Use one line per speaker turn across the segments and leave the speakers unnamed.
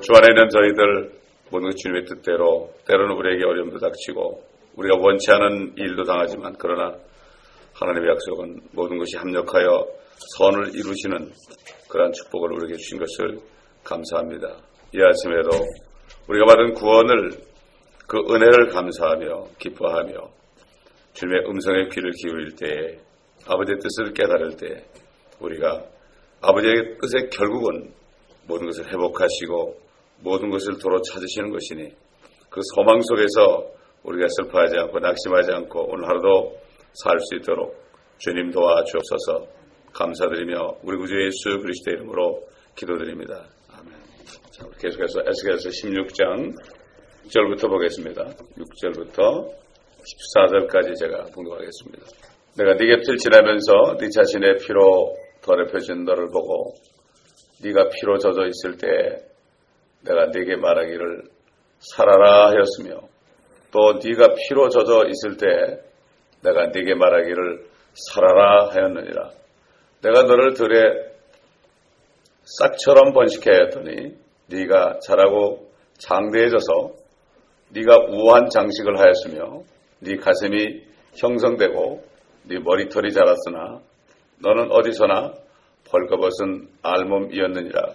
주 안에 있는 저희들 모든 주님의 뜻대로 때로는 우리에게 어려움도 닥치고 우리가 원치 않은 일도 당하지만 그러나 하나님의 약속은 모든 것이 합력하여 선을 이루시는 그러한 축복을 우리에게 주신 것을 감사합니다. 이 아침에도 우리가 받은 구원을 그 은혜를 감사하며 기뻐하며 주님의 음성의 귀를 기울일 때에 아버지의 뜻을 깨달을 때 우리가 아버지의 뜻에 결국은 모든 것을 회복하시고 모든 것을 도로 찾으시는 것이니 그 소망 속에서 우리가 슬퍼하지 않고 낙심하지 않고 오늘 하루도 살 수 있도록 주님 도와 주옵소서 감사드리며 우리 구주 예수 그리스도 이름으로 기도드립니다. 아멘. 자, 계속해서 에스겔서 16장 6절부터 보겠습니다. 6절부터 14절까지 제가 봉독하겠습니다. 내가 네 곁을 지나면서 네 자신의 피로 더럽혀진 너를 보고 네가 피로 젖어 있을 때 내가 네게 말하기를 살아라 하였으며 또 네가 피로 젖어 있을 때 내가 네게 말하기를 살아라 하였느니라. 내가 너를 들에 싹처럼 번식해 하였더니 네가 자라고 장대해져서 네가 우한 장식을 하였으며 네 가슴이 형성되고 네 머리털이 자랐으나 너는 어디서나 벌거벗은 알몸이었느니라.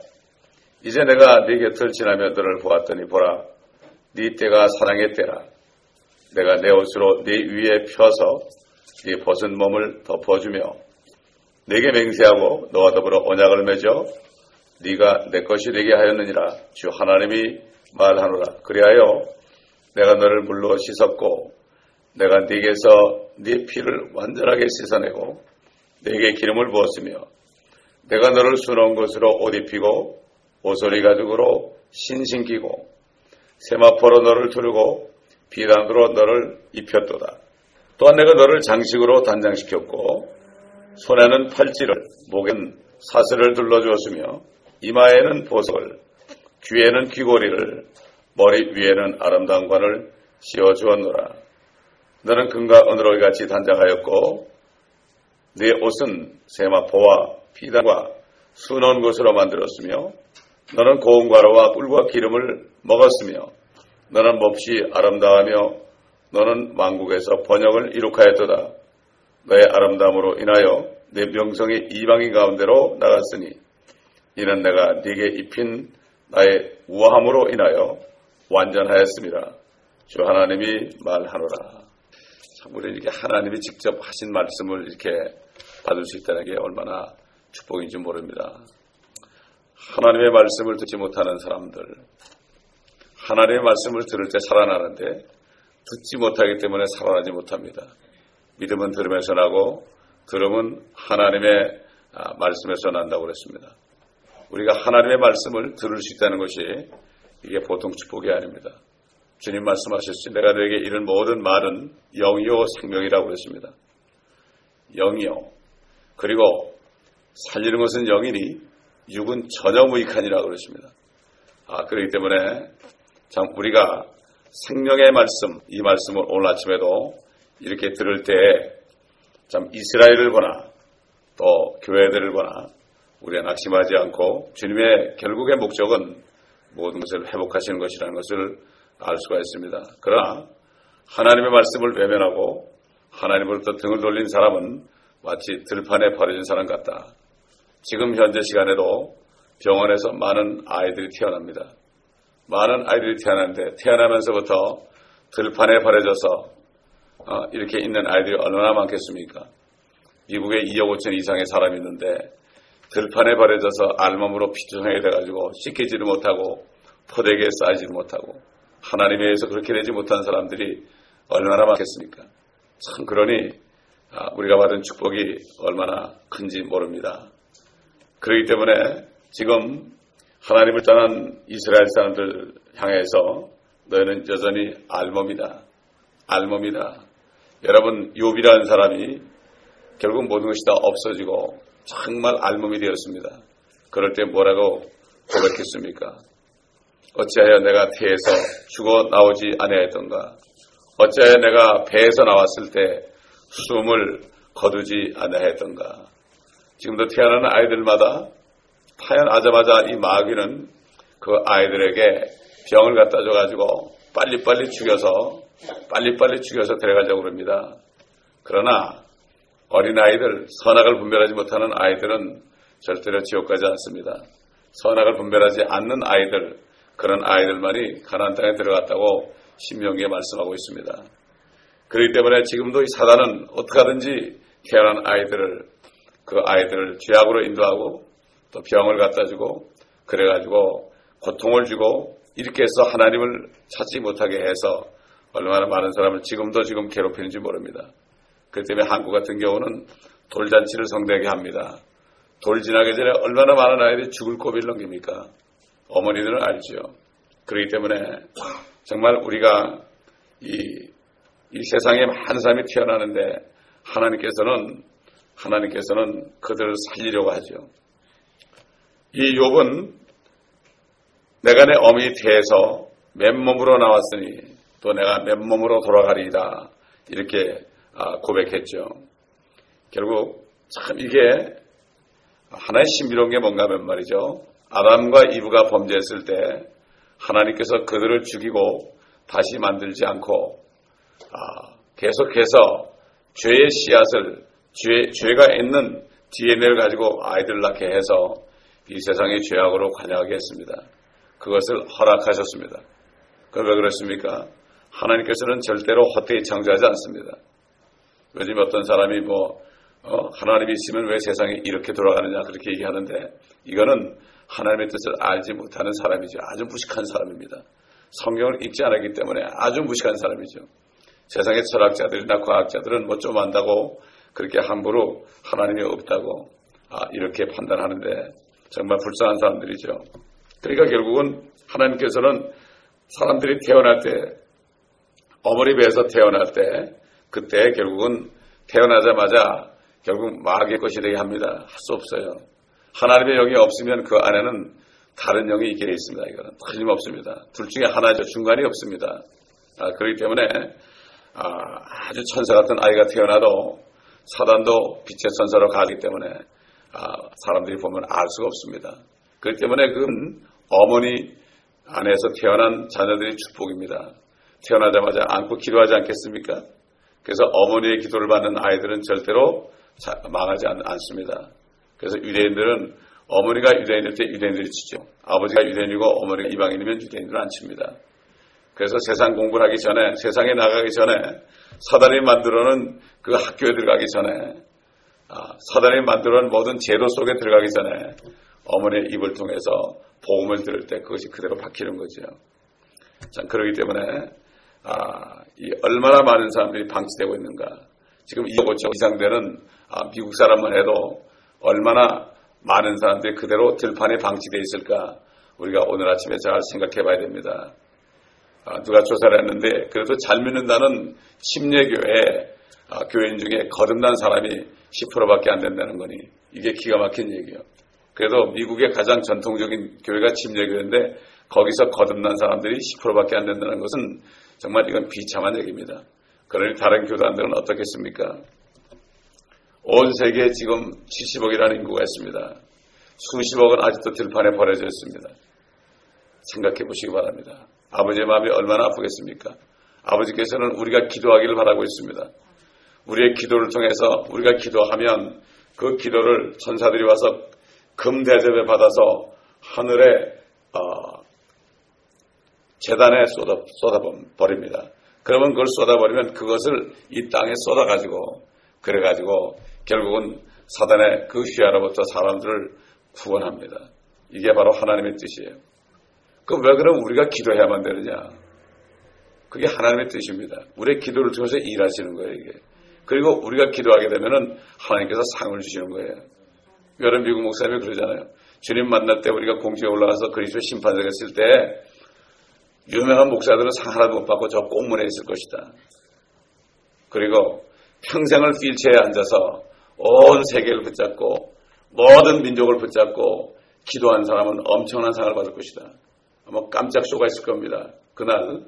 이제 내가 네 곁을 지나며 너를 보았더니 보라 네 때가 사랑의 때라. 내가 내 옷으로 네 위에 펴서 네 벗은 몸을 덮어주며 내게 맹세하고 너와 더불어 언약을 맺어 네가 내 것이 되게 하였느니라 주 하나님이 말하노라 그리하여 내가 너를 물로 씻었고 내가 네게서 네 피를 완전하게 씻어내고 네게 기름을 부었으며 내가 너를 수놓은 것으로 옷 입히고 오소리 가죽으로 신신 끼고 세마포로 너를 두르고 비단으로 너를 입혔도다. 또한 내가 너를 장식으로 단장시켰고 손에는 팔찌를 목에는 사슬을 둘러주었으며 이마에는 보석을 귀에는 귀고리를 머리 위에는 아름다운 관을 씌워 주었노라. 너는 금과 은으로 같이 단장하였고 네 옷은 세마포와 피단과 순원 것으로 만들었으며 너는 고운 과로와 꿀과 기름을 먹었으며 너는 몹시 아름다우며 너는 왕국에서 번영을 이룩하였도다. 너의 아름다움으로 인하여 내 명성이 이방인 가운데로 나갔으니 이는 내가 네게 입힌 나의 우아함으로 인하여 완전하였습니다. 주 하나님이 말하노라. 참 우리 이렇게 하나님이 직접 하신 말씀을 이렇게 받을 수 있다는 게 얼마나 축복인지 모릅니다. 하나님의 말씀을 듣지 못하는 사람들, 하나님의 말씀을 들을 때 살아나는데 듣지 못하기 때문에 살아나지 못합니다. 믿음은 들으면서 나고 들음은 하나님의 아, 말씀에서 난다고 그랬습니다. 우리가 하나님의 말씀을 들을 수 있다는 것이 이게 보통 축복이 아닙니다. 주님 말씀하셨지 내가 너에게 이런 모든 말은 영이요 생명이라고 그랬습니다. 영이요. 그리고 살리는 것은 영이니 육은 전혀 무익하니라고 그랬습니다. 아, 그렇기 때문에 참 우리가 생명의 말씀, 이 말씀을 오늘 아침에도 이렇게 들을 때 참 이스라엘을 보나 또 교회들을 보나 우리가 낙심하지 않고 주님의 결국의 목적은 모든 것을 회복하시는 것이라는 것을 알 수가 있습니다. 그러나 하나님의 말씀을 외면하고 하나님으로부터 등을 돌린 사람은 마치 들판에 버려진 사람 같다. 지금 현재 시간에도 병원에서 많은 아이들이 태어납니다. 많은 아이들이 태어나는데 태어나면서부터 들판에 버려져서 어, 이렇게 있는 아이들이 얼마나 많겠습니까? 미국에 2억 5천 이상의 사람이 있는데 들판에 버려져서 알몸으로 피투성하게 돼가지고 씻기지를 못하고 포대기에 쌓이지를 못하고 하나님에 의해서 그렇게 되지 못한 사람들이 얼마나 많겠습니까? 참 그러니 아, 우리가 받은 축복이 얼마나 큰지 모릅니다. 그렇기 때문에 지금 하나님을 떠난 이스라엘 사람들 향해서 너희는 여전히 알몸이다. 알몸이다. 여러분 욥이라는 사람이 결국 모든 것이 다 없어지고 정말 알몸이 되었습니다. 그럴 때 뭐라고 고백했습니까? 어찌하여 내가 태에서 죽어 나오지 아니하였던가? 어찌하여 내가 배에서 나왔을 때 숨을 거두지 아니하였던가? 지금도 태어나는 아이들마다 태어나자마자 이 마귀는 그 아이들에게 병을 갖다 줘가지고 빨리빨리 죽여서 빨리빨리 죽여서 데려가려고 그럽니다. 그러나 어린아이들, 선악을 분별하지 못하는 아이들은 절대로 지옥 가지 않습니다. 선악을 분별하지 않는 아이들, 그런 아이들만이 가나안 땅에 들어갔다고 신명기에 말씀하고 있습니다. 그렇기 때문에 지금도 이 사단은 어떻게 하든지 태어난 아이들을 그 아이들을 죄악으로 인도하고 또 병을 갖다 주고 그래가지고 고통을 주고 이렇게 해서 하나님을 찾지 못하게 해서 얼마나 많은 사람을 지금도 지금 괴롭히는지 모릅니다. 그 때문에 한국 같은 경우는 돌잔치를 성대하게 합니다. 돌 지나기 전에 얼마나 많은 아이들이 죽을 고비를 넘깁니까? 어머니들은 알죠. 그렇기 때문에 정말 우리가 이, 이 세상에 많은 사람이 태어나는데 하나님께서는 하나님께서는 그들을 살리려고 하죠. 이 욥은 내가 내 어머니 태에서 맨몸으로 나왔으니 또 내가 맨몸으로 돌아가리이다 이렇게 아, 고백했죠. 결국 참 이게 하나의 신비로운 게 뭔가 면 말이죠. 아담과 이브가 범죄했을 때 하나님께서 그들을 죽이고 다시 만들지 않고 아, 계속해서 죄의 씨앗을 죄, 죄가 있는 DNA를 가지고 아이들을 낳게 해서 이 세상의 죄악으로 관여하게 했습니다. 그것을 허락하셨습니다. 그럼 왜 그렇습니까? 하나님께서는 절대로 헛되이 창조하지 않습니다. 요즘 어떤 사람이 뭐 어, 하나님이 있으면 왜 세상이 이렇게 돌아가느냐 그렇게 얘기하는데 이거는 하나님의 뜻을 알지 못하는 사람이죠. 아주 무식한 사람입니다. 성경을 읽지 않았기 때문에 아주 무식한 사람이죠. 세상의 철학자들이나 과학자들은 뭐 좀 안다고 그렇게 함부로 하나님이 없다고 아, 이렇게 판단하는데 정말 불쌍한 사람들이죠. 그러니까 결국은 하나님께서는 사람들이 태어날 때 어머니 배에서 태어날 때 그때 결국은 태어나자마자 결국 마귀의 것이 되게 합니다. 할 수 없어요. 하나님의 영이 없으면 그 안에는 다른 영이 있게 되어 있습니다. 이거는 틀림없습니다. 둘 중에 하나죠. 중간이 없습니다. 아, 그렇기 때문에 아, 주 천사 같은 아이가 태어나도 사단도 빛의 선사로 가기 때문에 아, 사람들이 보면 알 수가 없습니다. 그렇기 때문에 그건 어머니 안에서 태어난 자녀들의 축복입니다. 태어나자마자 안고 기도하지 않겠습니까? 그래서 어머니의 기도를 받는 아이들은 절대로 망하지 않, 습니다 그래서 유대인들은 어머니가 유대인일 때 유대인들이 치죠. 아버지가 유대인이고 어머니가 이방인이면 유대인들은 안 칩니다. 그래서 세상 공부를 하기 전에 세상에 나가기 전에 사단이 만들어놓은 그 학교에 들어가기 전에 아, 사단이 만들어놓은 모든 제도 속에 들어가기 전에 어머니의 입을 통해서 복음을 들을 때 그것이 그대로 박히는 거죠. 참 그러기 때문에 아, 얼마나 많은 사람들이 방치되고 있는가. 지금 2.5초 이상 되는 아, 미국 사람만 해도 얼마나 많은 사람들이 그대로 들판에 방치되어 있을까 우리가 오늘 아침에 잘 생각해 봐야 됩니다. 아, 누가 조사를 했는데 그래도 잘 믿는다는 침례교회 아, 교인 중에 거듭난 사람이 10%밖에 안 된다는 거니 이게 기가 막힌 얘기예요. 그래도 미국의 가장 전통적인 교회가 침례교회인데 거기서 거듭난 사람들이 10%밖에 안 된다는 것은 정말 이건 비참한 얘기입니다. 그러니 다른 교단들은 어떻겠습니까? 온 세계에 지금 70억이라는 인구가 있습니다. 수십억은 아직도 들판에 버려져 있습니다. 생각해 보시기 바랍니다. 아버지의 마음이 얼마나 아프겠습니까? 아버지께서는 우리가 기도하기를 바라고 있습니다. 우리의 기도를 통해서 우리가 기도하면 그 기도를 천사들이 와서 금 대접에 받아서 하늘에 어, 재단에 쏟아, 쏟아버립니다. 그러면 그걸 쏟아버리면 그것을 이 땅에 쏟아가지고 그래가지고 결국은 사단의 그 휘하로부터 사람들을 구원합니다. 이게 바로 하나님의 뜻이에요. 그럼 왜 그럼 우리가 기도해야만 되느냐? 그게 하나님의 뜻입니다. 우리의 기도를 통해서 일하시는 거예요, 이게. 그리고 우리가 기도하게 되면은 하나님께서 상을 주시는 거예요. 여러분 미국 목사님이 그러잖아요. 주님 만날 때 우리가 공중에 올라가서 그리스도 심판석에 있을 때 유명한 목사들은 상 하나도 못 받고 저 공문에 있을 것이다. 그리고 평생을 휠체어에 앉아서 온 세계를 붙잡고 모든 민족을 붙잡고 기도한 사람은 엄청난 상을 받을 것이다. 아마 깜짝 쇼가 있을 겁니다. 그날,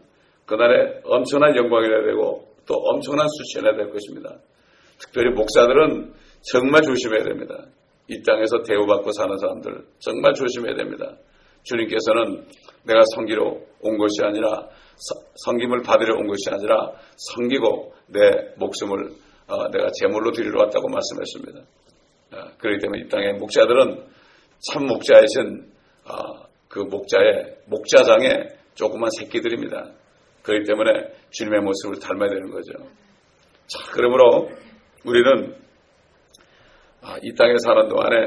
그날에 엄청난 영광이 나 되고 또 엄청난 수치가 될 것입니다. 특별히 목사들은 정말 조심해야 됩니다. 이 땅에서 대우받고 사는 사람들 정말 조심해야 됩니다. 주님께서는 내가 성기로 온 것이 아니라 성김을 받으러 온 것이 아니라 성기고 내 목숨을 어, 내가 제물로 드리러 왔다고 말씀했습니다. 어, 그렇기 때문에 이 땅의 목자들은 참 목자이신 어, 그 목자의 목자장의 조그만 새끼들입니다. 그렇기 때문에 주님의 모습을 닮아야 되는 거죠. 자, 그러므로 우리는 아, 이 땅에 사는 동안에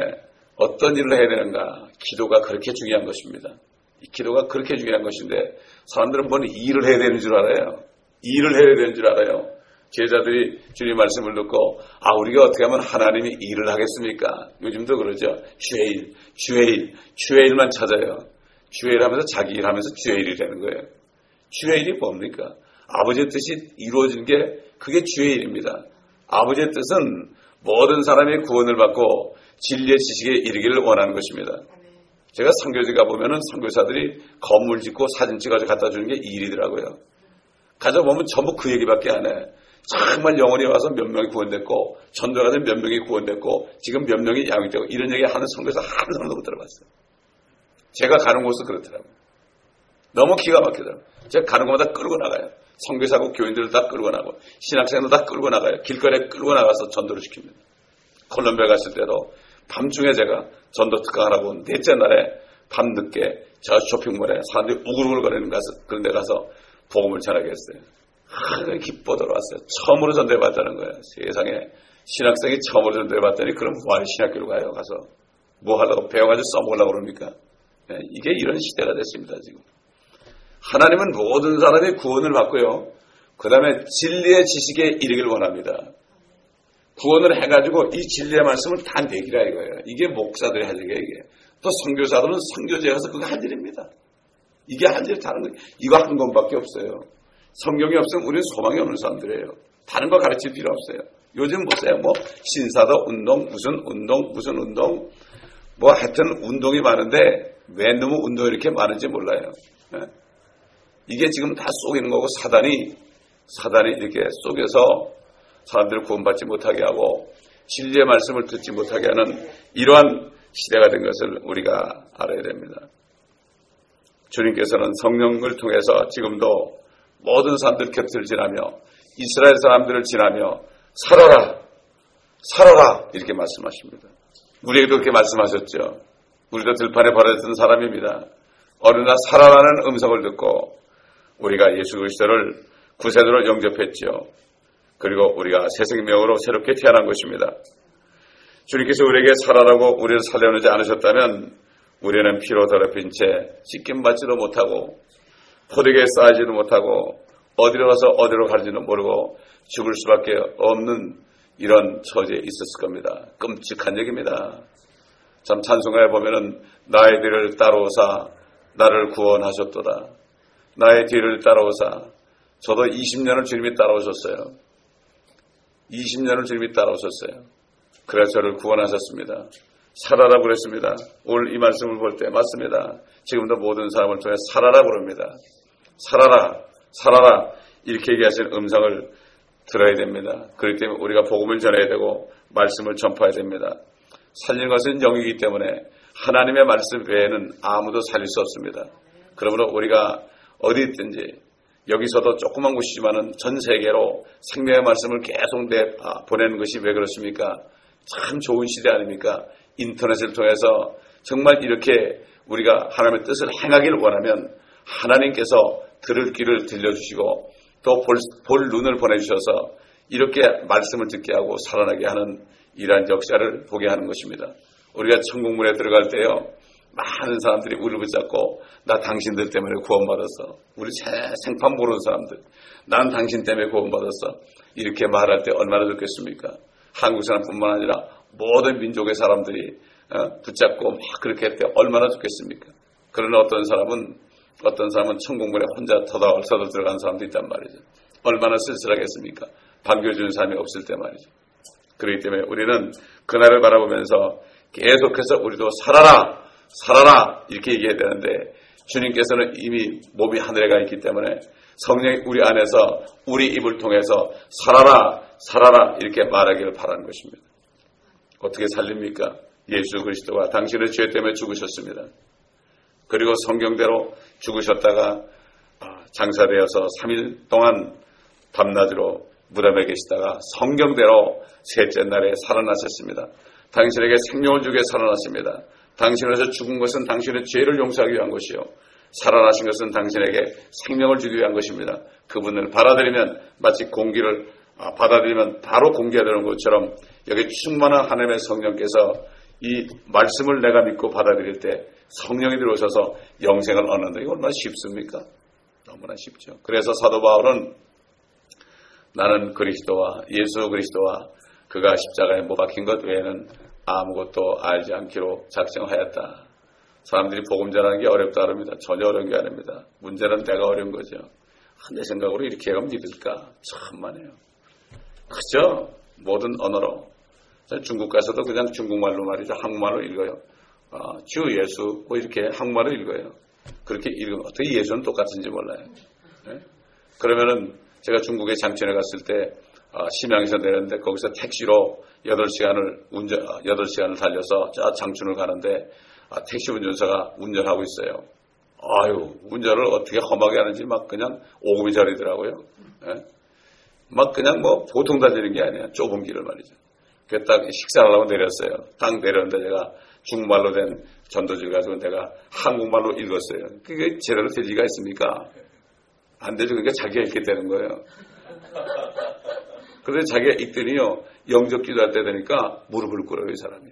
어떤 일을 해야 되는가? 기도가 그렇게 중요한 것입니다. 기도가 그렇게 중요한 것인데 사람들은 뭔 일을 해야 되는 줄 알아요. 일을 해야 되는 줄 알아요. 제자들이 주님 말씀을 듣고 아 우리가 어떻게 하면 하나님이 일을 하겠습니까? 요즘도 그러죠. 주의 일, 주의 일, 주의 일만 찾아요. 주의 일 하면서 자기 일 하면서 주의 일이라는 거예요. 주의 일이 뭡니까? 아버지의 뜻이 이루어진 게 그게 주의 일입니다. 아버지의 뜻은 모든 사람이 구원을 받고 진리의 지식에 이르기를 원하는 것입니다. 제가 선교지 가보면은 선교사들이 건물 짓고 사진 찍어서 갖다 주는 게 일이더라고요. 가져보면 전부 그 얘기밖에 안 해. 정말 영원히 와서 몇 명이 구원됐고, 전도 가서 몇 명이 구원됐고, 지금 몇 명이 양육되고, 이런 얘기 하는 선교사 한 사람도 못 들어봤어요. 제가 가는 곳은 그렇더라고요. 너무 기가 막히더라고요. 제가 가는 곳마다 끌고 나가요. 선교사고 교인들을 다 끌고 나가고, 신학생들 다 끌고 나가요. 길거리에 끌고 나가서 전도를 시킵니다. 콜롬비아 갔을 때도 밤중에 제가 전도 특강하라고 넷째 날에 밤늦게 저 쇼핑몰에 사람들이 우글우글 거리는 가서 그런 데 가서 복음을 전하게 했어요. 하늘 기뻐 들어왔어요. 처음으로 전도해봤다는 거예요. 세상에 신학생이 처음으로 전도해봤더니 그럼 뭐하러 신학교로 가요? 가서 뭐 하려고 배워가지고 써먹으려고 그럽니까? 네, 이게 이런 시대가 됐습니다. 지금. 하나님은 모든 사람이 구원을 받고요. 그 다음에 진리의 지식에 이르길 원합니다. 구원을 해가지고 이 진리의 말씀을 다 내기라 이거예요. 이게 할 일이에요. 이게. 또 선교사들은 선교제 가서 그거 할 일입니다. 이게 할일 다른 거 이거 한 건밖에 없어요. 성경이 없으면 우리는 소망이 없는 사람들이에요. 다른 거 가르칠 필요 없어요. 요즘 보세요. 뭐 신사도 운동, 무슨 운동, 무슨 운동, 뭐 하여튼 운동이 많은데 왜 너무 운동이 이렇게 많은지 몰라요. 네? 이게 지금 다 속이는 거고 사단이 사단이 이렇게 속여서 사람들을 구원받지 못하게 하고 진리의 말씀을 듣지 못하게 하는 이러한 시대가 된 것을 우리가 알아야 됩니다. 주님께서는 성령을 통해서 지금도 모든 사람들 곁을 지나며 이스라엘 사람들을 지나며 살아라, 살아라 이렇게 말씀하십니다. 우리에게도 그렇게 말씀하셨죠. 우리도 들판에 버려졌던 사람입니다. 어느 날 살아라는 음성을 듣고 우리가 예수 그리스도를 구세주로 영접했죠. 그리고 우리가 새 생명으로 새롭게 태어난 것입니다. 주님께서 우리에게 살아라고 우리를 살려내지 않으셨다면 우리는 피로 더럽힌 채 씻김 받지도 못하고 포대에 쌓이지도 못하고 어디로 가서 어디로 갈지도 모르고 죽을 수밖에 없는 이런 처지에 있었을 겁니다. 끔찍한 얘기입니다. 참 찬송가에 보면은 나의 뒤를 따라오사 나를 구원하셨도다. 나의 뒤를 따라오사 저도 20년을 주님이 따라오셨어요. 20년을 주님이 따라오셨어요. 그래서 저를 구원하셨습니다. 살아라 그랬습니다. 오늘 이 말씀을 볼 때 맞습니다. 지금도 모든 사람을 통해 살아라 그럽니다. 살아라, 살아라 이렇게 얘기하시는 음성을 들어야 됩니다. 그렇기 때문에 우리가 복음을 전해야 되고 말씀을 전파해야 됩니다. 살리는 것은 영이기 때문에 하나님의 말씀 외에는 아무도 살릴 수 없습니다. 그러므로 우리가 어디 있든지 여기서도 조그만 곳이지만은 전 세계로 생명의 말씀을 계속 내, 아, 보내는 것이 왜 그렇습니까? 참 좋은 시대 아닙니까? 인터넷을 통해서 정말 이렇게 우리가 하나님의 뜻을 행하기를 원하면 하나님께서 들을 귀를 들려주시고 또 볼, 볼 눈을 보내주셔서 이렇게 말씀을 듣게 하고 살아나게 하는 이러한 역사를 보게 하는 것입니다. 우리가 천국문에 들어갈 때요. 많은 사람들이 우리를 붙잡고 나 당신들 때문에 구원받았어. 우리 생판 모르는 사람들. 난 당신 때문에 구원받았어. 이렇게 말할 때 얼마나 좋겠습니까? 한국 사람뿐만 아니라 모든 민족의 사람들이 어, 붙잡고 막 그렇게 할 때 얼마나 좋겠습니까? 그러나 어떤 사람은 어떤 사람은 천국문에 혼자 터다 서도 들어간 사람도 있단 말이죠. 얼마나 쓸쓸하겠습니까? 반겨주는 사람이 없을 때 말이죠. 그렇기 때문에 우리는 그날을 바라보면서 계속해서 우리도 살아라! 살아라 이렇게 얘기해야 되는데 주님께서는 이미 몸이 하늘에 가 있기 때문에 성령이 우리 안에서 우리 입을 통해서 살아라 살아라 이렇게 말하기를 바라는 것입니다. 어떻게 살립니까? 예수 그리스도가 당신의 죄 때문에 죽으셨습니다. 그리고 성경대로 죽으셨다가 아, 장사되어서 3일 동안 밤낮으로 무덤에 계시다가 성경대로 셋째 날에 살아나셨습니다. 당신에게 생명을 주게 살아났습니다. 당신에서 죽은 것은 당신의 죄를 용서하기 위한 것이요. 살아나신 것은 당신에게 생명을 주기 위한 것입니다. 그분을 받아들이면 마치 공기를 아, 받아들이면 바로 공기가 되는 것처럼 여기 충만한 하나님의 성령께서 이 말씀을 내가 믿고 받아들일 때 성령이 들어오셔서 영생을 얻는다. 이거 얼마나 쉽습니까? 너무나 쉽죠. 그래서 사도 바울은 나는 그리스도와 예수 그리스도와 그가 십자가에 못 박힌 것 외에는 아무것도 알지 않기로 작정하였다. 사람들이 복음 전하는 게 어렵다 그럽니다. 전혀 어려운 게 아닙니다. 문제는 내가 어려운 거죠. 내 생각으로 이렇게 하면 믿을까? 참만해요. 그죠? 모든 언어로. 중국 가서도 그냥 중국말로 말이죠. 한국말로 읽어요. 어, 주 예수 뭐 이렇게 한국말로 읽어요. 그렇게 읽으면 어떻게 예수는 똑같은지 몰라요. 네? 그러면은 제가 중국에 장천에 갔을 때 어, 심양에서 내렸는데 거기서 택시로 8시간을 운전 8시간을 어, 달려서 저 장춘을 가는데 아, 택시 운전사가 운전하고 있어요. 아유 운전을 어떻게 험하게 하는지 막 그냥 오금이 저리더라고요. 네? 막 그냥 뭐 보통 다니는 게 아니야. 좁은 길을 말이죠. 그래 딱 식사를 하고 내렸어요. 딱 내렸는데 제가 중국말로 된 전도지를 가지고 내가 한국말로 읽었어요. 그게 제대로 될 리가 있습니까? 안 되죠. 그러니까 자기가 읽게 되는 거예요. 그런데 자기가 읽더니요, 영적 기도할 때 되니까 무릎을 꿇어요, 이 사람이.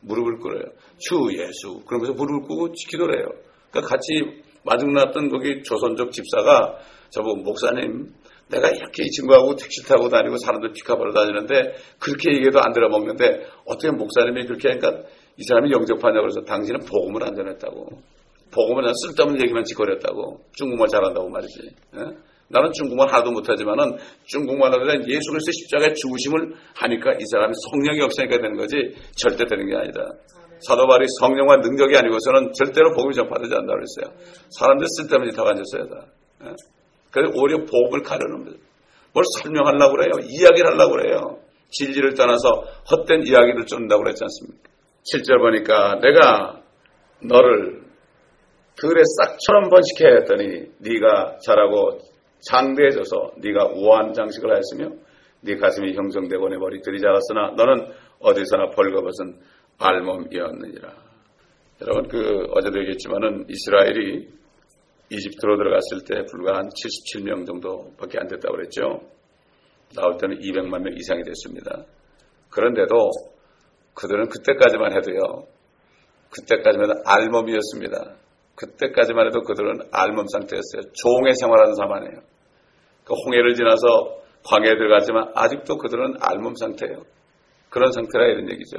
무릎을 꿇어요. 주 예수. 그러면서 무릎을 꿇고 기도를 해요. 그러니까 같이 마중났던 거기 조선족 집사가 저보고 목사님, 내가 이렇게 이 친구하고 택시 타고 다니고 사람들 픽업하러 다니는데 그렇게 얘기해도 안 들어먹는데 어떻게 목사님이 그렇게 하니까 이 사람이 영접하냐고 그래서 당신은 복음을 안 전했다고. 그냥 쓸데없는 얘기만 짓거렸다고. 중국말 잘한다고 말이지. 예? 나는 중국말 하나도 못하지만은 중국말로 된 예수 그리스도 십자가의 죽으심을 하니까 이 사람이 성령이 없으니까 되는 거지 절대 되는 게 아니다. 사도발이 성령과 능력이 아니고서는 절대로 복음이 전파되지 않는다고 그랬어요. 사람들 쓸데없는 짓 하고 앉았어야 다. 예? 그래서 오히려 복음을 가려는 거예요. 뭘 설명하려고 그래요. 이야기를 하려고 그래요. 진리를 떠나서 헛된 이야기를 쫓는다고 그랬지 않습니까? 7절 보니까 내가 너를 들에 싹처럼 번식해 했더니 네가 자라고 장대해져서 네가 우아한 장식을 하였으며 네 가슴이 형성되고 내 머리들이 자랐으나 너는 어디서나 벌거벗은 알몸이었느니라. 여러분 그 어제도 얘기했지만은 이스라엘이 이집트로 들어갔을 때 불과 한 77명 정도밖에 안 됐다고 그랬죠. 나올 때는 200만 명 이상이 됐습니다. 그런데도 그들은 그때까지만 해도요. 그때까지만 해도 알몸이었습니다. 그때까지만 해도 그들은 알몸 상태였어요. 종의 생활하는 사람이에요. 그 홍해를 지나서 광야에 들어갔지만 아직도 그들은 알몸 상태예요. 그런 상태라 이런 얘기죠.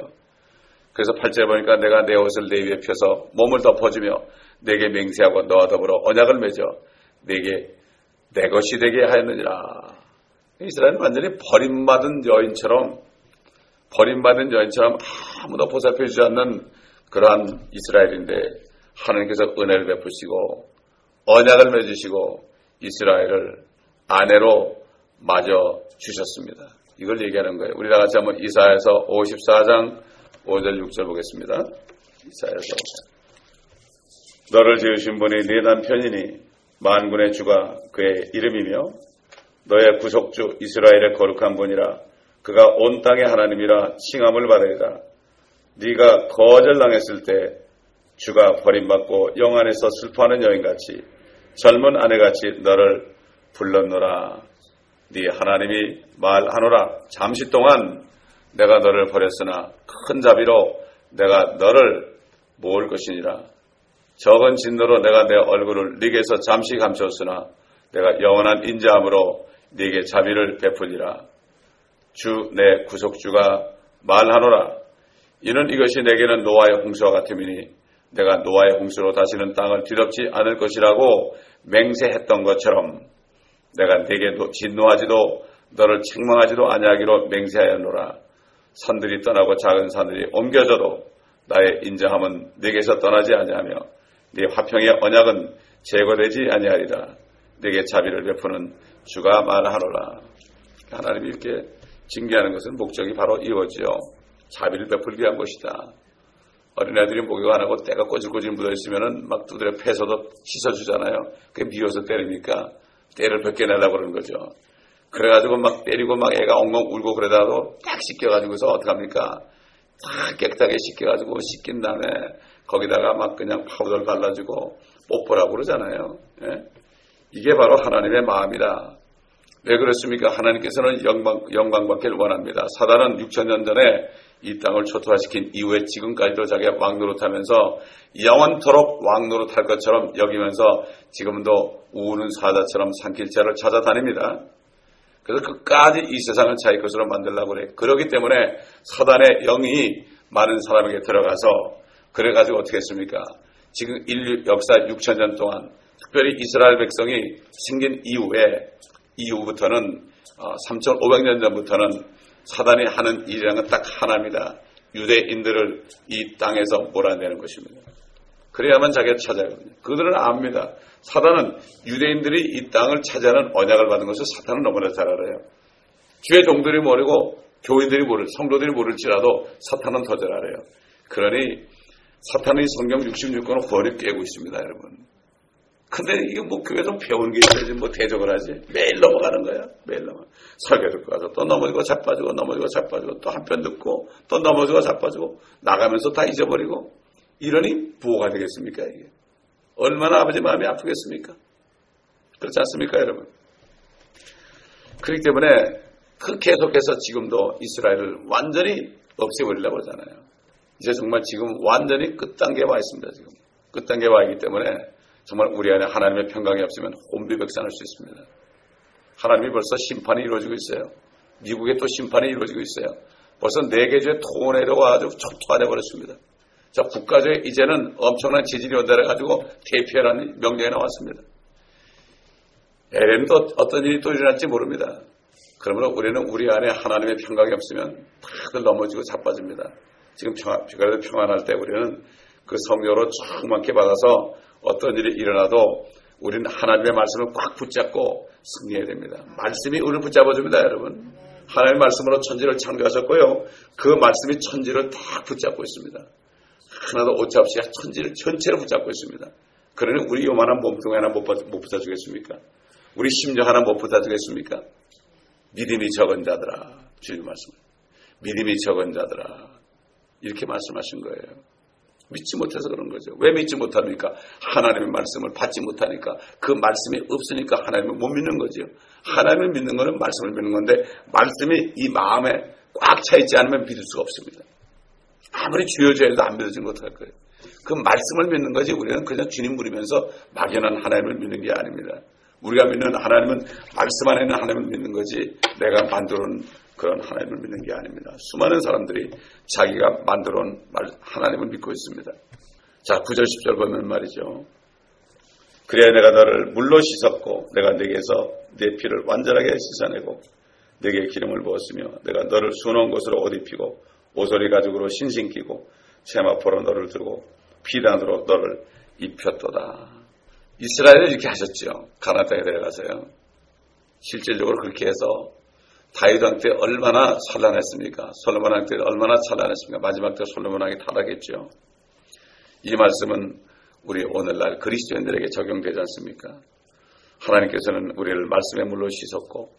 그래서 8절에 보니까 내가 내 옷을 내 위에 펴서 몸을 덮어주며 내게 맹세하고 너와 더불어 언약을 맺어 내게 내 것이 되게 하였느니라. 이스라엘은 완전히 버림받은 여인처럼 버림받은 여인처럼 아무도 보살펴주지 않는 그러한 이스라엘인데 하나님께서 은혜를 베푸시고 언약을 맺으시고 이스라엘을 아내로 맞아 주셨습니다. 이걸 얘기하는 거예요. 우리 다 같이 한번 이사에서 54장 5절 6절 보겠습니다. 이사에서 너를 지으신 분이 네 남편이니 만군의 주가 그의 이름이며 너의 구속주 이스라엘의 거룩한 분이라 그가 온 땅의 하나님이라 칭함을 받으리라. 네가 거절당했을 때 주가 버림받고 영 안에서 슬퍼하는 여인같이 젊은 아내같이 너를 불렀노라. 네 하나님이 말하노라. 잠시 동안 내가 너를 버렸으나 큰 자비로 내가 너를 모을 것이니라. 적은 진노로 내가 내 얼굴을 네게서 잠시 감췄으나 내가 영원한 인자함으로 네게 자비를 베풀리라. 주 내 구속주가 말하노라. 이는 이것이 내게는 노아의 홍수와 같음이니 내가 노아의 홍수로 다시는 땅을 뒤덮지 않을 것이라고 맹세했던 것처럼 내가 네게 진노하지도 너를 책망하지도 아니하기로 맹세하였노라. 산들이 떠나고 작은 산들이 옮겨져도 나의 인자함은 네게서 떠나지 아니하며 네 화평의 언약은 제거되지 아니하리라. 네게 자비를 베푸는 주가 말하노라. 하나님이 이렇게 징계하는 것은 목적이 바로 이거지요. 자비를 베풀기 위한 것이다. 어린아이들이 목욕 안 하고 때가 꼬질꼬질 묻어있으면은 막 두드려 패서도 씻어주잖아요. 그게 미워서 때리니까 때를 벗겨내려고 그러는 거죠. 그래가지고 막 때리고 막 애가 엉엉 울고 그러다가도 딱 씻겨가지고서 어떡합니까? 딱 깨끗하게 씻겨가지고 씻긴 다음에 거기다가 막 그냥 파우더를 발라주고 뽀뽀라고 그러잖아요. 예? 이게 바로 하나님의 마음이다. 왜 그렇습니까? 하나님께서는 영광, 영광받기를 원합니다. 사단은 6천년 전에 이 땅을 초토화시킨 이후에 지금까지도 자기가 왕노릇하면서 영원토록 왕노릇할 것처럼 여기면서 지금도 우는 사자처럼 산길자를 찾아다닙니다. 그래서 끝까지 이 세상을 자기 것으로 만들려고 그래. 그렇기 때문에 사단의 영이 많은 사람에게 들어가서 그래가지고 어떻게 했습니까? 지금 인류 역사 6천년 동안 특별히 이스라엘 백성이 생긴 이후에 이후부터는 3,500년 어, 전부터는 사단이 하는 일이라는 건 딱 하나입니다. 유대인들을 이 땅에서 몰아내는 것입니다. 그래야만 자기가 찾아거든요. 그들은 압니다. 사단은 유대인들이 이 땅을 차지하는 언약을 받은 것을 사탄은 너무나 잘 알아요. 주의 종들이 모르고 교인들이 모를, 성도들이 모를지라도 사탄은 더 잘 알아요. 그러니 사탄의 성경 66권을 권히 깨고 있습니다, 여러분. 근데 이게 뭐 교회에서 배우는 게 있어야지 뭐 대적을 하지. 매일 넘어가는 거야. 매일 넘어. 설교 듣고 가서 또 넘어지고 자빠지고 넘어지고 자빠지고 또 한 편 듣고 또 넘어지고 자빠지고 나가면서 다 잊어버리고 이러니 부호가 되겠습니까 이게. 얼마나 아버지 마음이 아프겠습니까? 그렇지 않습니까 여러분? 그렇기 때문에 그 계속해서 지금도 이스라엘을 완전히 없애버리려고 하잖아요. 이제 정말 지금 완전히 끝단계에 와 있습니다. 지금 끝단계에 와 있기 때문에 정말 우리 안에 하나님의 평강이 없으면 혼비백산할 수 있습니다. 하나님이 벌써 심판이 이루어지고 있어요. 미국에 또 심판이 이루어지고 있어요. 벌써 네 개주의 토네도가 아주 초토화돼 버렸습니다. 자, 국가주에 이제는 엄청난 지진이 온다해 가지고 대피하라는 명령이 나왔습니다. 에렌도 어떤 일이 또 일어날지 모릅니다. 그러면 우리는 우리 안에 하나님의 평강이 없으면 다들 넘어지고 자빠집니다. 지금 평안, 평안할 때 우리는 그 성령으로 충만케 받아서 어떤 일이 일어나도 우리는 하나님의 말씀을 꽉 붙잡고 승리해야 됩니다. 말씀이 우리를 붙잡아줍니다, 여러분. 하나님의 말씀으로 천지를 창조하셨고요. 그 말씀이 천지를 다 붙잡고 있습니다. 하나도 오차없이 천지를 전체로 붙잡고 있습니다. 그러니 우리 요만한 몸뚱이 하나 못, 못 붙여주겠습니까? 우리 심령 하나 못 붙여주겠습니까? 믿음이 적은 자들아. 주님 말씀. 믿음이 적은 자들아. 이렇게 말씀하신 거예요. 믿지 못해서 그런 거죠. 왜 믿지 못합니까? 하나님의 말씀을 받지 못하니까 그 말씀이 없으니까 하나님을 못 믿는 거죠. 하나님을 믿는 것은 말씀을 믿는 건데 말씀이 이 마음에 꽉 차 있지 않으면 믿을 수가 없습니다. 아무리 주여져 해도 안 믿어지는 것 같을 거예요. 그 말씀을 믿는 거지 우리는 그냥 주님 부리면서 막연한 하나님을 믿는 게 아닙니다. 우리가 믿는 하나님은 말씀 안에 있는 하나님을 믿는 거지 내가 만들어 그런 하나님을 믿는 게 아닙니다. 수많은 사람들이 자기가 만들어 온 하나님을 믿고 있습니다. 자, 9절 10절 보면 말이죠. 그래야 내가 너를 물로 씻었고 내가 네게서 네 피를 완전하게 씻어내고 네게 기름을 부었으며 내가 너를 순한 곳으로 옷 입히고 오소리 가죽으로 신신 끼고 세마포로 너를 들고 피단으로 너를 입혔도다. 이스라엘은 이렇게 하셨죠. 가나 땅에 들어가서요. 실질적으로 그렇게 해서 다윗 왕 때 얼마나 찬란했습니까? 솔로몬 왕 때 얼마나 찬란했습니까? 마지막 때 솔로몬 왕이 타락했죠. 이 말씀은 우리 오늘날 그리스도인들에게 적용되지 않습니까? 하나님께서는 우리를 말씀의 물로 씻었고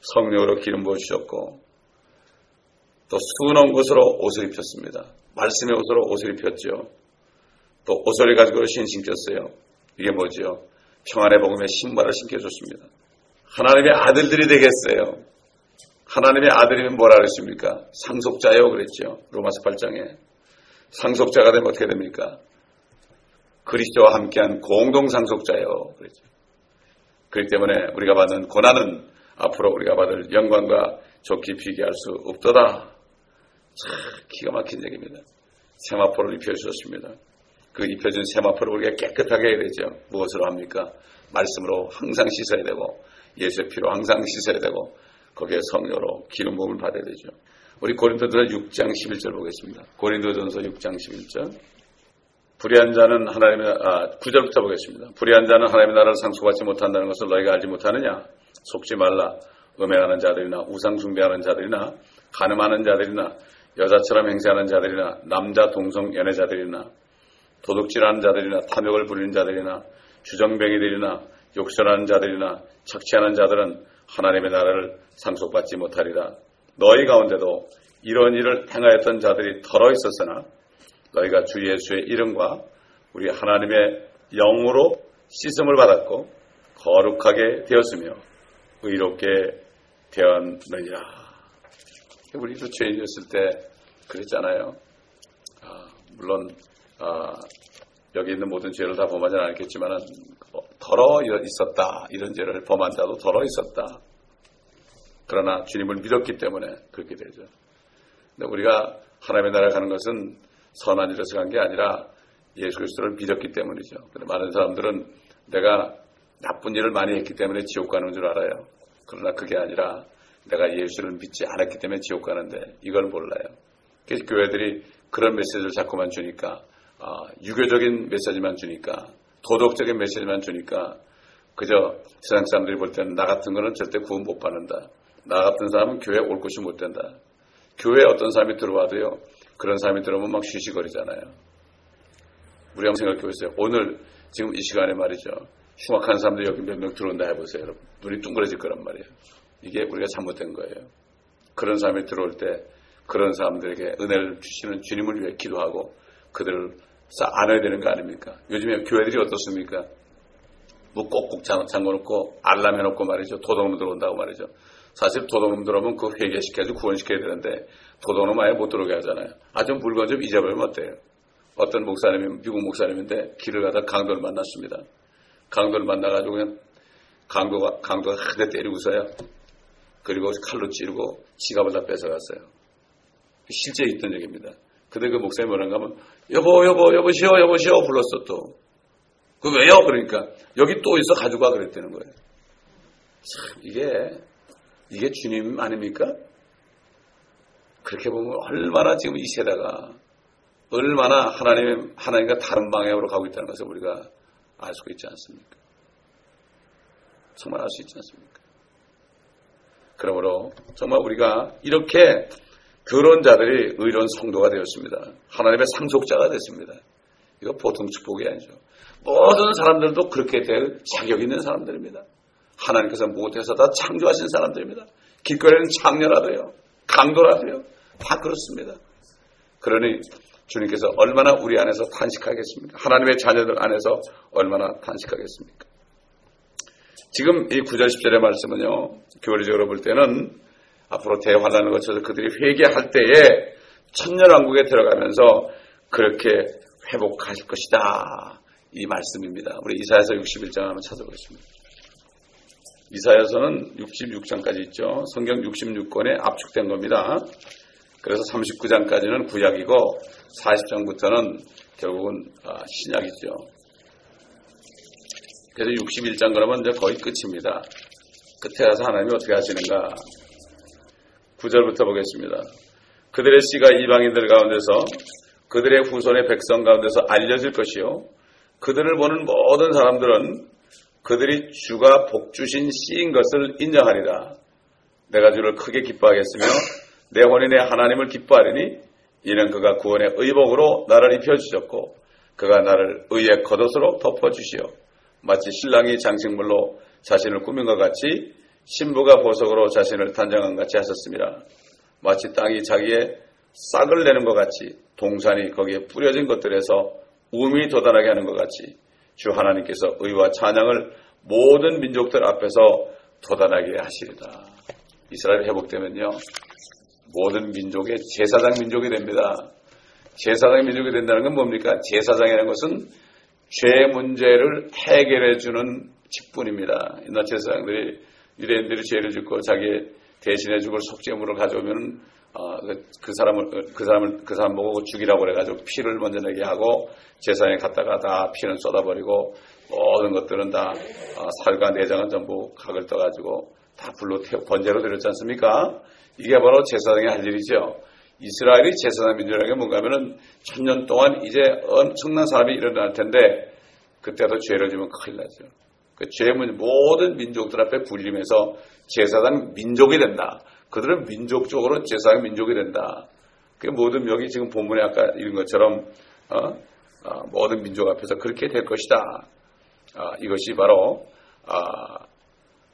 성령으로 기름 부어 주셨고 또 수놓은 곳으로 옷을 입혔습니다. 말씀의 옷으로 옷을 입혔죠. 또 옷을 가지고 신 신겼어요. 이게 뭐죠? 평안의 복음의 신발을 신겨줬습니다. 하나님의 아들들이 되겠어요. 하나님의 아들이면 뭐라 그랬습니까? 상속자요 그랬죠. 로마서 8장에. 상속자가 되면 어떻게 됩니까? 그리스도와 함께한 공동 상속자요 그랬죠. 그렇기 때문에 우리가 받는 고난은 앞으로 우리가 받을 영광과 좋게 비교할 수 없도다. 참 기가 막힌 얘기입니다. 세마포를 입혀주셨습니다. 그 입혀준 세마포를 우리가 깨끗하게 해야 되죠. 무엇으로 합니까? 말씀으로 항상 씻어야 되고 예수의 피로 항상 씻어야 되고 거기에 성녀로 기름 부음을 받아야 되죠. 우리 고린도전서 6장 11절 보겠습니다. 고린도전서 6장 11절. 불의한 자는 하나님의 아 9절부터 보겠습니다. 불의한 자는 하나님의 나라를 상속받지 못한다는 것을 너희가 알지 못하느냐? 속지 말라. 음행하는 자들이나 우상 숭배하는 자들이나 가늠하는 자들이나 여자처럼 행세하는 자들이나 남자 동성 연애자들이나 도둑질하는 자들이나 탐욕을 부리는 자들이나 주정뱅이들이나 욕설하는 자들이나 착취하는 자들은 하나님의 나라를 상속받지 못하리라. 너희 가운데도 이런 일을 행하였던 자들이 덜어 있었으나 너희가 주 예수의 이름과 우리 하나님의 영으로 씻음을 받았고 거룩하게 되었으며 의롭게 되었느니라. 우리도 죄인이었을 때 그랬잖아요. 아, 물론 아, 여기 있는 모든 죄를 다 범하지는 않겠지만 덜어 있었다. 이런 죄를 범한 자도 덜어 있었다. 그러나 주님을 믿었기 때문에 그렇게 되죠. 근데 우리가 하나님의 나라에 가는 것은 선한 일에서 간 게 아니라 예수 그리스도를 믿었기 때문이죠. 근데 많은 사람들은 내가 나쁜 일을 많이 했기 때문에 지옥 가는 줄 알아요. 그러나 그게 아니라 내가 예수를 믿지 않았기 때문에 지옥 가는데 이걸 몰라요. 그래서 교회들이 그런 메시지를 자꾸만 주니까 아, 유교적인 메시지만 주니까 도덕적인 메시지만 주니까 그저 세상 사람들이 볼 때는 나 같은 거는 절대 구원 못 받는다. 나 같은 사람은 교회 올 곳이 못 된다. 교회에 어떤 사람이 들어와도요. 그런 사람이 들어오면 막 쉬쉬거리잖아요. 우리 한번 생각해 보세요. 오늘 지금 이 시간에 말이죠. 흉악한 사람들 여기 몇 명 들어온다 해보세요. 여러분. 눈이 둥그러질 거란 말이에요. 이게 우리가 잘못된 거예요. 그런 사람이 들어올 때 그런 사람들에게 은혜를 주시는 주님을 위해 기도하고 그들을 안아야 되는 거 아닙니까? 요즘에 교회들이 어떻습니까? 뭐 꼭꼭 잠궈놓고 알람 해놓고 말이죠. 도둑놈 들어온다고 말이죠. 사실 도둑놈 들어오면 그 회개시켜야지 구원시켜야 되는데 도둑놈 아예 못 들어오게 하잖아요. 아주 물건 좀 잊어버리면 어때요? 어떤 목사님이 미국 목사님인데 길을 가다 강도를 만났습니다. 강도를 만나가지고 그냥 강도가 강도가 한대 때리고서요. 그리고 칼로 찌르고 지갑을 다 뺏어갔어요. 실제 있던 얘기입니다. 그때 그 목사님 뭐라는가 하면 여보 여보 여보시오 여보시오 불렀어 또. 그 왜요? 그러니까 여기 또 있어 가져가 그랬다는 거예요. 참 이게 이게 주님 아닙니까? 그렇게 보면 얼마나 지금 이 세대가 얼마나 하나님 하나님과 다른 방향으로 가고 있다는 것을 우리가 알수 있지 않습니까? 정말 알 수 있지 않습니까? 그러므로 정말 우리가 이렇게 그런 자들이 의로운 성도가 되었습니다. 하나님의 상속자가 됐습니다. 이거 보통 축복이 아니죠. 모든 사람들도 그렇게 될 자격 있는 사람들입니다. 하나님께서 못해서 다 창조하신 사람들입니다. 길거리는 창녀라도요. 강도라도요. 다 그렇습니다. 그러니 주님께서 얼마나 우리 안에서 탄식하겠습니까? 하나님의 자녀들 안에서 얼마나 탄식하겠습니까? 지금 이 9절 10절의 말씀은요. 교리적으로 볼 때는 앞으로 대환란을 거쳐서 그들이 회개할 때에 천년왕국에 들어가면서 그렇게 회복하실 것이다. 이 말씀입니다. 우리 이사야서 61장 한번 찾아보겠습니다. 이사야서는 66장까지 있죠. 성경 66권에 압축된 겁니다. 그래서 39장까지는 구약이고 40장부터는 결국은 아, 신약이죠. 그래서 61장 그러면 이제 거의 끝입니다. 끝에 가서 하나님이 어떻게 하시는가? 9절부터 보겠습니다. 그들의 씨가 이방인들 가운데서 그들의 후손의 백성 가운데서 알려질 것이요. 그들을 보는 모든 사람들은 그들이 주가 복주신 씨인 것을 인정하리라. 내가 주를 크게 기뻐하겠으며 내 혼인의 하나님을 기뻐하리니 이는 그가 구원의 의복으로 나를 입혀주셨고 그가 나를 의의 겉옷으로 덮어주시어 마치 신랑이 장식물로 자신을 꾸민 것 같이 신부가 보석으로 자신을 단정한 같이 하셨습니다. 마치 땅이 자기의 싹을 내는 것 같이 동산이 거기에 뿌려진 것들에서 우미 돋아나게 하는 것 같이 주 하나님께서 의와 찬양을 모든 민족들 앞에서 돋아나게 하시리다. 이스라엘 회복되면요. 모든 민족의 제사장 민족이 됩니다. 제사장 민족이 된다는 건 뭡니까? 제사장이라는 것은 죄 문제를 해결해 주는 직분입니다. 옛날 제사장들이 유대인들이 죄를 짓고 자기 대신해 죽을 속죄물을 가져오면 어, 그, 그, 사람을 그 사람을 그 사람 보고 죽이라고 그래가지고 피를 먼저 내게 하고 제사에 갔다가 다 피는 쏟아버리고 모든 것들은 다 어, 살과 내장은 전부 각을 떠가지고 다 불로 태워 번제로 드렸지 않습니까? 이게 바로 제사장이 할 일이죠. 이스라엘이 제사장 민족이라는 게 뭔가 하면은 천년 동안 이제 엄청난 사람이 일어날 텐데 그때도 죄를 지면 큰일 나죠. 그 죄문 모든 민족들 앞에 불림해서 제사장 민족이 된다. 그들은 민족적으로 제사장 민족이 된다. 그 모든 여기 지금 본문에 아까 읽은 것처럼 어? 어, 모든 민족 앞에서 그렇게 될 것이다. 아, 이것이 바로 아,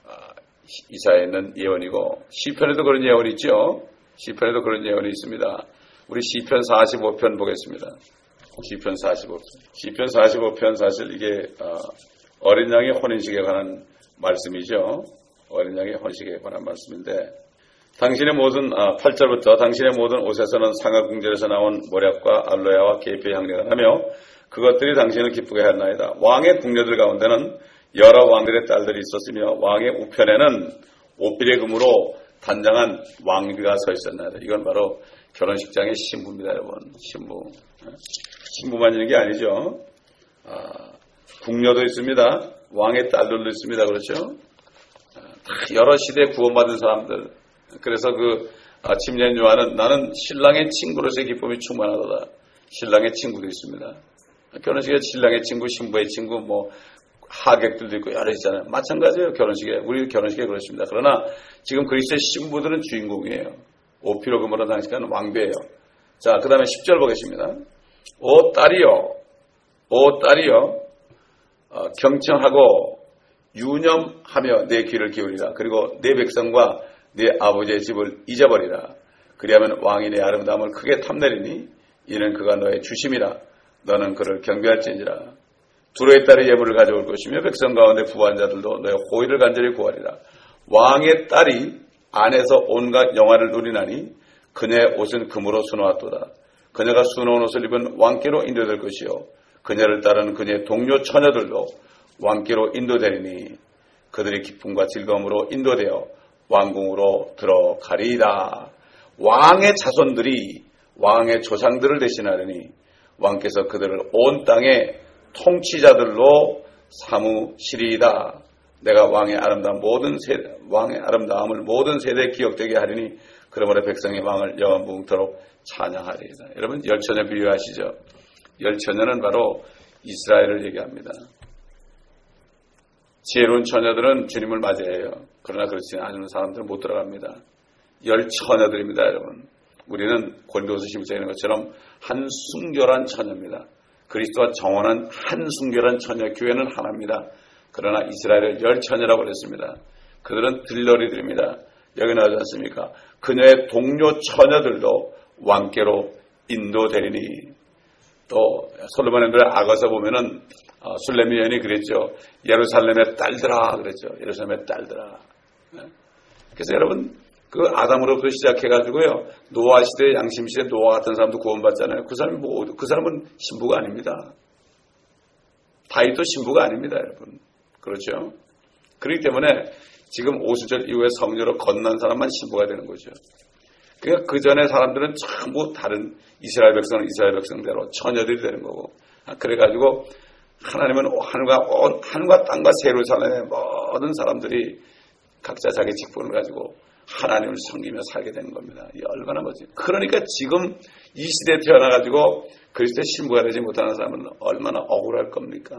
아, 이사에 있는 예언이고 시편에도 그런 예언이 있죠. 시편에도 그런 예언이 있습니다. 우리 시편 45편 보겠습니다. 시편 45편. 시편 45편 사실 이게 어, 어린 양의 혼인식에 관한 말씀이죠. 어린 양의 혼식에 관한 말씀인데 당신의 모든 아, 8절부터 당신의 모든 옷에서는 상하 궁절에서 나온 모략과 알로야와 계피 향내가 나며 그것들이 당신을 기쁘게 하나이다. 왕의 궁녀들 가운데는 여러 왕들의 딸들이 있었으며 왕의 우편에는 오필의 금으로 단장한 왕비가 서 있었나이다. 이건 바로 결혼식장의 신부입니다, 여러분. 신부. 신부만 있는 게 아니죠. 아, 궁녀도 있습니다. 왕의 딸들도 있습니다. 그렇죠? 여러 시대에 구원받은 사람들. 그래서 그 침례 요한은 나는 신랑의 친구로서의 기쁨이 충만하다. 신랑의 친구도 있습니다. 결혼식에 신랑의 친구, 신부의 친구, 뭐 하객들도 있고 여러 있잖아요. 마찬가지예요. 결혼식에 우리 결혼식에 그렇습니다. 그러나 지금 그리스도의 신부들은 주인공이에요. 오피로 금으로 당시까는 왕비예요. 자, 그 다음에 10절 보겠습니다. 오 딸이여, 오 딸이여, 어, 경청하고 유념하며 내 귀를 기울이라. 그리고 내 백성과 내 아버지의 집을 잊어버리라. 그리하면 왕이 내 아름다움을 크게 탐내리니 이는 그가 너의 주심이라. 너는 그를 경배할지니라. 두로의 딸의 예물을 가져올 것이며 백성 가운데 부한 자들도 너의 호의를 간절히 구하리라. 왕의 딸이 안에서 온갖 영화를 누리나니 그녀의 옷은 금으로 수놓았도다. 그녀가 수놓은 옷을 입은 왕께로 인도될 것이요. 그녀를 따르는 그녀의 동료 처녀들도 왕께로 인도되리니 그들의 기쁨과 즐거움으로 인도되어 왕궁으로 들어가리이다. 왕의 자손들이 왕의 조상들을 대신하려니 왕께서 그들을 온 땅의 통치자들로 사무시리이다. 내가 왕의 아름다움 모든 세 왕의 아름다움을 모든 세대에 기억되게 하리니 그러므로 백성의 왕을 영원 무궁토록 찬양하리이다. 여러분 열처녀 비유하시죠? 열처녀는 바로 이스라엘을 얘기합니다. 지혜로운 처녀들은 주님을 맞이해요. 그러나 그렇지 않은 사람들은 못 들어갑니다. 열 처녀들입니다, 여러분. 우리는 11장에 있는 것처럼 한 순결한 처녀입니다. 그리스도와 정원한 한 순결한 처녀, 교회는 하나입니다. 그러나 이스라엘을 열 처녀라고 그랬습니다. 그들은 들러리들입니다. 여기 나오지 않습니까? 그녀의 동료 처녀들도 왕께로 인도되리니 또 솔로몬의 악어서 보면은 어, 술레미 여인이 그랬죠. 예루살렘의 딸들아 그랬죠. 예루살렘의 딸들아. 네. 그래서 여러분 그 아담으로부터 시작해가지고요 노아 시대 양심 시대 노아 같은 사람도 구원받잖아요. 그 사람이 뭐, 그 사람은 신부가 아닙니다. 다윗도 신부가 아닙니다, 여러분. 그렇죠? 그렇기 때문에 지금 오수절 이후에 성녀로 건넌 사람만 신부가 되는 거죠. 그러니까 그 전에 사람들은 전부 다른 이스라엘 백성은 이스라엘 백성대로 처녀들이 되는 거고. 아, 그래가지고 하나님은 하늘과 온 하늘과 땅과 세루살렘의 모든 사람들이 각자 자기 직분을 가지고 하나님을 섬기며 살게 되는 겁니다. 이 얼마나 멋지. 그러니까 지금 이 시대에 태어나가지고 그리스도의 신부가 되지 못하는 사람은 얼마나 억울할 겁니까?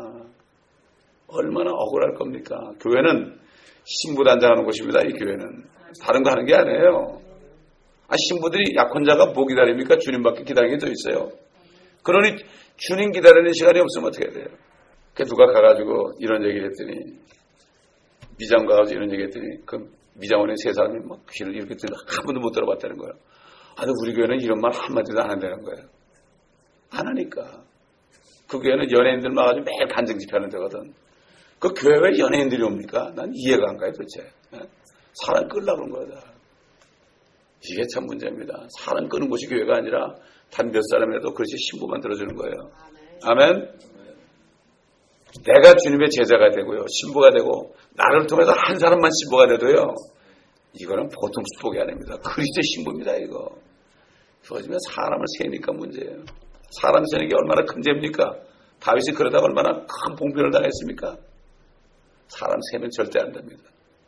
얼마나 억울할 겁니까? 교회는 신부 단장하는 곳입니다. 이 교회는 다른 거 하는 게 아니에요. 아, 신부들이 약혼자가 뭐 기다립니까? 주님밖에 기다리는 게더 있어요. 그러니 주님 기다리는 시간이 없으면 어떻게 돼요? 그 누가 가가지고 이런 얘기를 했더니 미장 가가지고 이런 얘기 했더니 그 미장원에 세 사람이 막 귀를 이렇게 듣는 한 번도 못 들어봤다는 거예요. 아니 우리 교회는 이런 말 한마디도 안 한다는 거예요. 안 하니까. 그 교회는 연예인들 막아가지고 매일 간증 집회하는 데거든. 그 교회 왜 연예인들이 옵니까? 난 이해가 안 가요 도대체. 예? 사람 끌려고 그런 거다. 이게 참 문제입니다. 사람 끄는 곳이 교회가 아니라 단 몇 사람이라도 그렇지 신부만 들어주는 거예요. 아멘. 내가 주님의 제자가 되고요. 신부가 되고 나를 통해서 한 사람만 신부가 돼도요. 이거는 보통 축복이 아닙니다. 그리스도의 신부입니다. 이거. 그러지만 사람을 세니까 문제예요. 사람 세는 게 얼마나 큰 죄입니까? 다윗이 그러다가 얼마나 큰 봉변을 당했습니까? 사람 세면 절대 안 됩니다.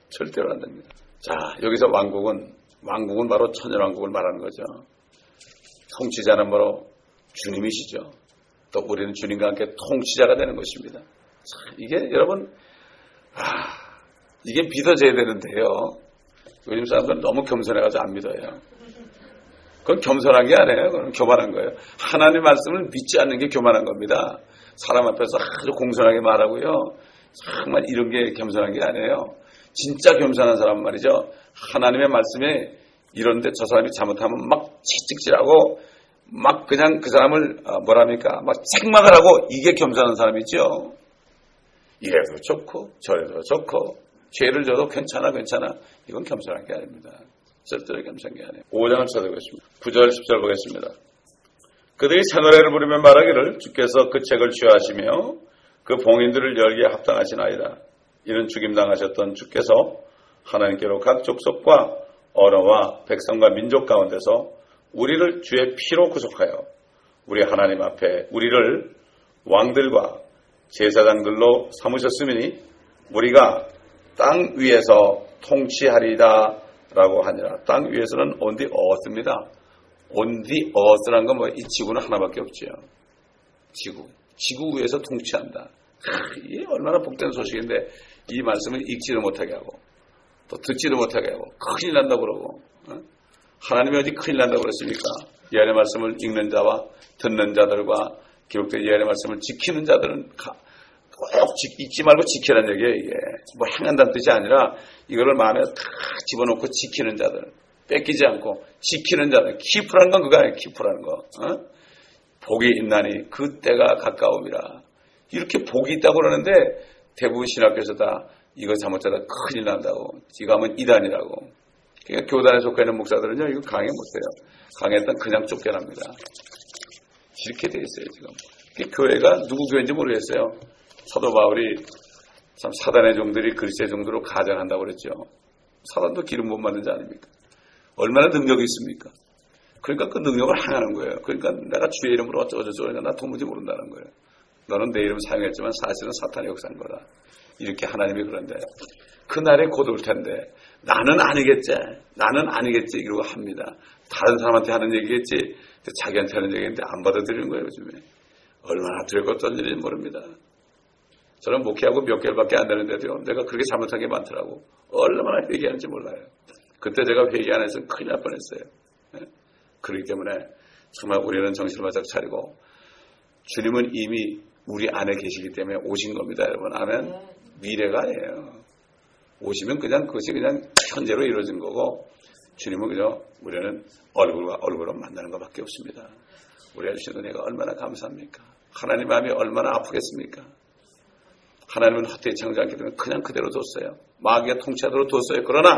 절대로 안 됩니다. 자, 여기서 왕국은, 왕국은 바로 천연왕국을 말하는 거죠. 통치자는 바로 주님이시죠. 또 우리는 주님과 함께 통치자가 되는 것입니다. 자, 이게 여러분, 아, 이게 믿어져야 되는데요. 요즘 사람들은 너무 겸손해가지고 안 믿어요. 그건 겸손한 게 아니에요. 그건 교만한 거예요. 하나님의 말씀을 믿지 않는 게 교만한 겁니다. 사람 앞에서 아주 공손하게 말하고요. 정말 이런 게 겸손한 게 아니에요. 진짜 겸손한 사람 말이죠. 하나님의 말씀에 이런데 저 사람이 잘못하면 막 채찍질하고 막 그냥 그 사람을 어, 뭐랍니까 막 책망을 하고 이게 겸손한 사람이죠. 이래도 좋고 저래도 좋고 죄를 져도 괜찮아 괜찮아 이건 겸손한 게 아닙니다. 절대로 겸손한 게 아니에요. 5장을 찾아보겠습니다. 9절 10절 보겠습니다. 그들이 새 노래를 부르며 말하기를 주께서 그 책을 취하시며 그 봉인들을 열기에 합당하시나이다. 이는 죽임당하셨던 주께서 하나님께로 각 족속과 언어와 백성과 민족 가운데서 우리를 주의 피로 구속하여 우리 하나님 앞에 우리를 왕들과 제사장들로 삼으셨으니 우리가 땅 위에서 통치하리다 라고 하니라. 땅 위에서는 온디 어스입니다. 온디 어스란 건 뭐 이 지구는 하나밖에 없지요. 지구. 지구 위에서 통치한다. 이게 얼마나 복된 소식인데 이 말씀을 읽지도 못하게 하고 또 듣지도 못하게 하고 큰일 난다고 그러고 어? 하나님이 어디 큰일 난다고 그랬습니까? 예언의 말씀을 읽는 자와 듣는 자들과 기록된 예언의 말씀을 지키는 자들은 꼭 잊지 말고 지키라는 얘기예요, 이게. 뭐 행한다는 뜻이 아니라 이거를 마음에 다 집어넣고 지키는 자들. 뺏기지 않고 지키는 자들. 키프라는 건 그거 아니에요, 키프라는 거. 어? 복이 있나니 그 때가 가까움이라. 이렇게 복이 있다고 그러는데 대부분 신학교에서 다 이거 잘못하다 큰일 난다고. 이거 하면 이단이라고. 그러니까 교단에 속해 있는 목사들은요, 이거 강해 못해요. 강했던 그냥 쫓겨납니다. 이렇게 돼 있어요, 지금. 교회가 누구 교회인지 모르겠어요. 사도 바울이 참 사단의 종들이 그리스의 종들로 가장한다고 그랬죠. 사단도 기름 못 맞는 자 아닙니까? 얼마나 능력이 있습니까? 그러니까 그 능력을 행하는 거예요. 그러니까 내가 주의 이름으로 어쩌고저쩌고 그러니까 나 도무지 모른다는 거예요. 너는 내 이름 사용했지만 사실은 사탄의 역사인 거다. 이렇게 하나님이 그런데 그날에 곧 올 텐데 나는 아니겠지. 나는 아니겠지. 이러고 합니다. 다른 사람한테 하는 얘기겠지. 자기한테 하는 얘기인데 안 받아들이는 거예요, 요즘에. 얼마나 두렵고 떨리는지 모릅니다. 저는 목회하고 몇 개월밖에 안 되는데도요. 내가 그렇게 잘못한 게 많더라고. 얼마나 회개하는지 몰라요. 그때 제가 회개 안 해서 큰일 날 뻔했어요. 네? 그렇기 때문에 정말 우리는 정신을 바짝 차리고 주님은 이미 우리 안에 계시기 때문에 오신 겁니다, 여러분. 아멘. 미래가 아니에요. 오시면 그냥 그것이 그냥 현재로 이루어진 거고 주님은 그저 우리는 얼굴과 얼굴로 만나는 것밖에 없습니다. 우리 주신 은혜가 얼마나 감사합니까? 하나님 마음이 얼마나 아프겠습니까? 하나님은 헛되이 창조하기 때문에 그냥 그대로 뒀어요. 마귀가 통치하도록 뒀어요. 그러나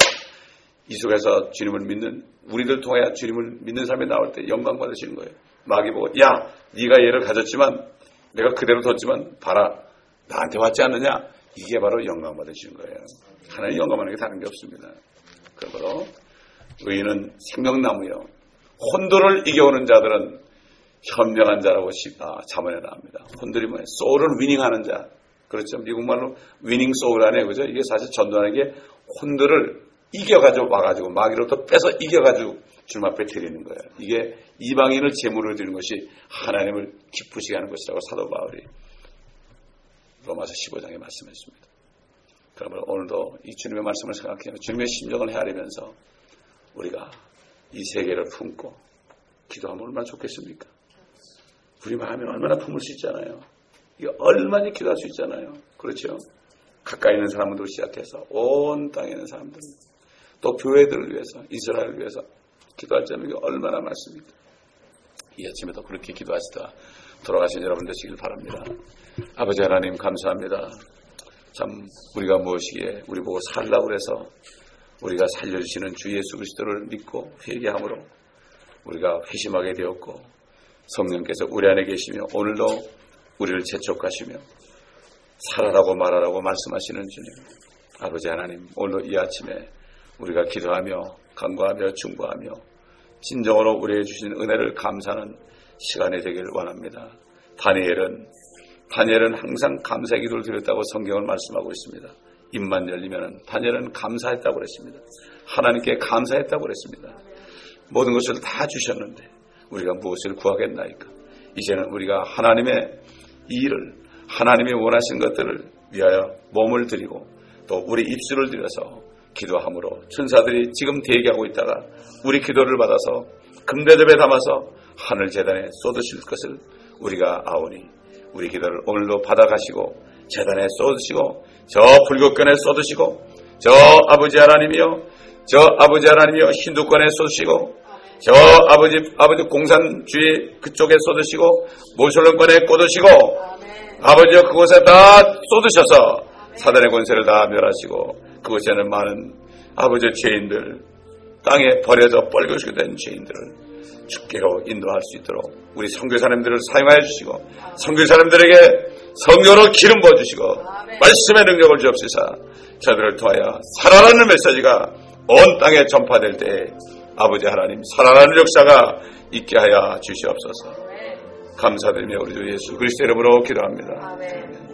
이 속에서 주님을 믿는 우리들 통해 주님을 믿는 사람이 나올 때 영광 받으시는 거예요. 마귀 보고 야 네가 얘를 가졌지만 내가 그대로 뒀지만 봐라 나한테 왔지 않느냐 이게 바로 영광 받으시는 거예요. 하나님 영광 받는 게 다른 게 없습니다. 그러므로 의인은 생명나무요. 혼돈을 이겨오는 자들은 현명한 자라고 아, 자문해 나옵니다. 혼돈이 뭐예요? 소울을 위닝하는 자. 그렇죠. 미국말로 위닝 소울 안에 그죠? 이게 사실 전도하는 게 혼들을 이겨가지고 와가지고 마귀로부터 빼서 이겨가지고 주님 앞에 드리는 거예요. 이게 이방인을 제물로 드리는 것이 하나님을 기쁘시게 하는 것이라고 사도 바울이 로마서 15장에 말씀했습니다. 그러면 오늘도 이 주님의 말씀을 생각해요. 주님의 심정을 헤아리면서 우리가 이 세계를 품고 기도하면 얼마나 좋겠습니까? 우리 마음이 얼마나 품을 수 있잖아요. 이게 얼마나 기도할 수 있잖아요. 그렇죠? 가까이 있는 사람들도 시작해서 온 땅에 있는 사람들 또 교회들을 위해서 이스라엘을 위해서 기도할 점이 얼마나 많습니까? 이 아침에도 그렇게 기도하시다 돌아가신 여러분 되시길 바랍니다. 아버지 하나님 감사합니다. 참 우리가 무엇이기에 우리 보고 살라고 그래서 우리가 살려주시는 주 예수 그리스도를 믿고 회개함으로 우리가 회심하게 되었고 성령께서 우리 안에 계시며 오늘도 우리를 재촉하시며 살아라고 말하라고 말씀하시는 주님. 아버지 하나님, 오늘 이 아침에 우리가 기도하며 간구하며 중보하며 진정으로 우리에게 주신 은혜를 감사하는 시간이 되기를 원합니다. 다니엘은 다니엘은 항상 감사의 기도를 드렸다고 성경을 말씀하고 있습니다. 입만 열리면 다니엘은 감사했다고 그랬습니다. 하나님께 감사했다고 그랬습니다. 모든 것을 다 주셨는데 우리가 무엇을 구하겠나이까? 이제는 우리가 하나님의 이 일을 하나님이 원하신 것들을 위하여 몸을 드리고 또 우리 입술을 들여서 기도함으로 천사들이 지금 대기하고 있다가 우리 기도를 받아서 금대접에 담아서 하늘 재단에 쏟으실 것을 우리가 아오니 우리 기도를 오늘도 받아가시고 재단에 쏟으시고 저 불교권에 쏟으시고 저 아버지 하나님이여 저 아버지 하나님이여 힌두권에 쏟으시고 저 아버지 아버지 공산주의 그쪽에 쏟으시고 모슬렘권에 꽂으시고 아버지여 그곳에 다 쏟으셔서 사단의 권세를 다 멸하시고 그곳에는 많은 아버지 죄인들 땅에 버려져 뻘겋게 된 죄인들을 주께로 인도할 수 있도록 우리 선교사님들을 사용하여 주시고 선교사님들에게 성령으로 기름 부어 주시고 말씀의 능력을 주옵시사 저들을 통하여 살아나는 메시지가 온 땅에 전파될 때 아버지 하나님 살아나는 역사가 있게 하여 주시옵소서 감사드리며 우리 주 예수 그리스도 이름으로 기도합니다.
아멘.